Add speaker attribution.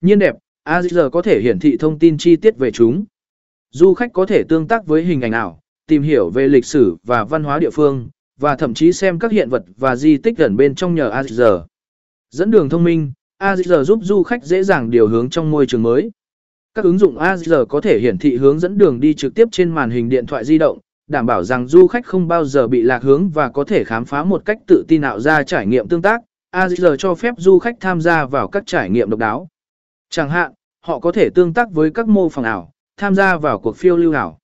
Speaker 1: nhiên đẹp, AZR có thể hiển thị thông tin chi tiết về chúng. Du khách có thể tương tác với hình ảnh ảo, tìm hiểu về lịch sử và văn hóa địa phương, và thậm chí xem các hiện vật và di tích gần bên trong nhờ AZR. Dẫn đường thông minh, AZR giúp du khách dễ dàng điều hướng trong môi trường mới. Các ứng dụng AZR có thể hiển thị hướng dẫn đường đi trực tiếp trên màn hình điện thoại di động, đảm bảo rằng du khách không bao giờ bị lạc hướng và có thể khám phá một cách tự tin ảo ra trải nghiệm tương tác. AZR cho phép du khách tham gia vào các trải nghiệm độc đáo. Chẳng hạn, họ có thể tương tác với các mô phỏng ảo, tham gia vào cuộc phiêu lưu ảo.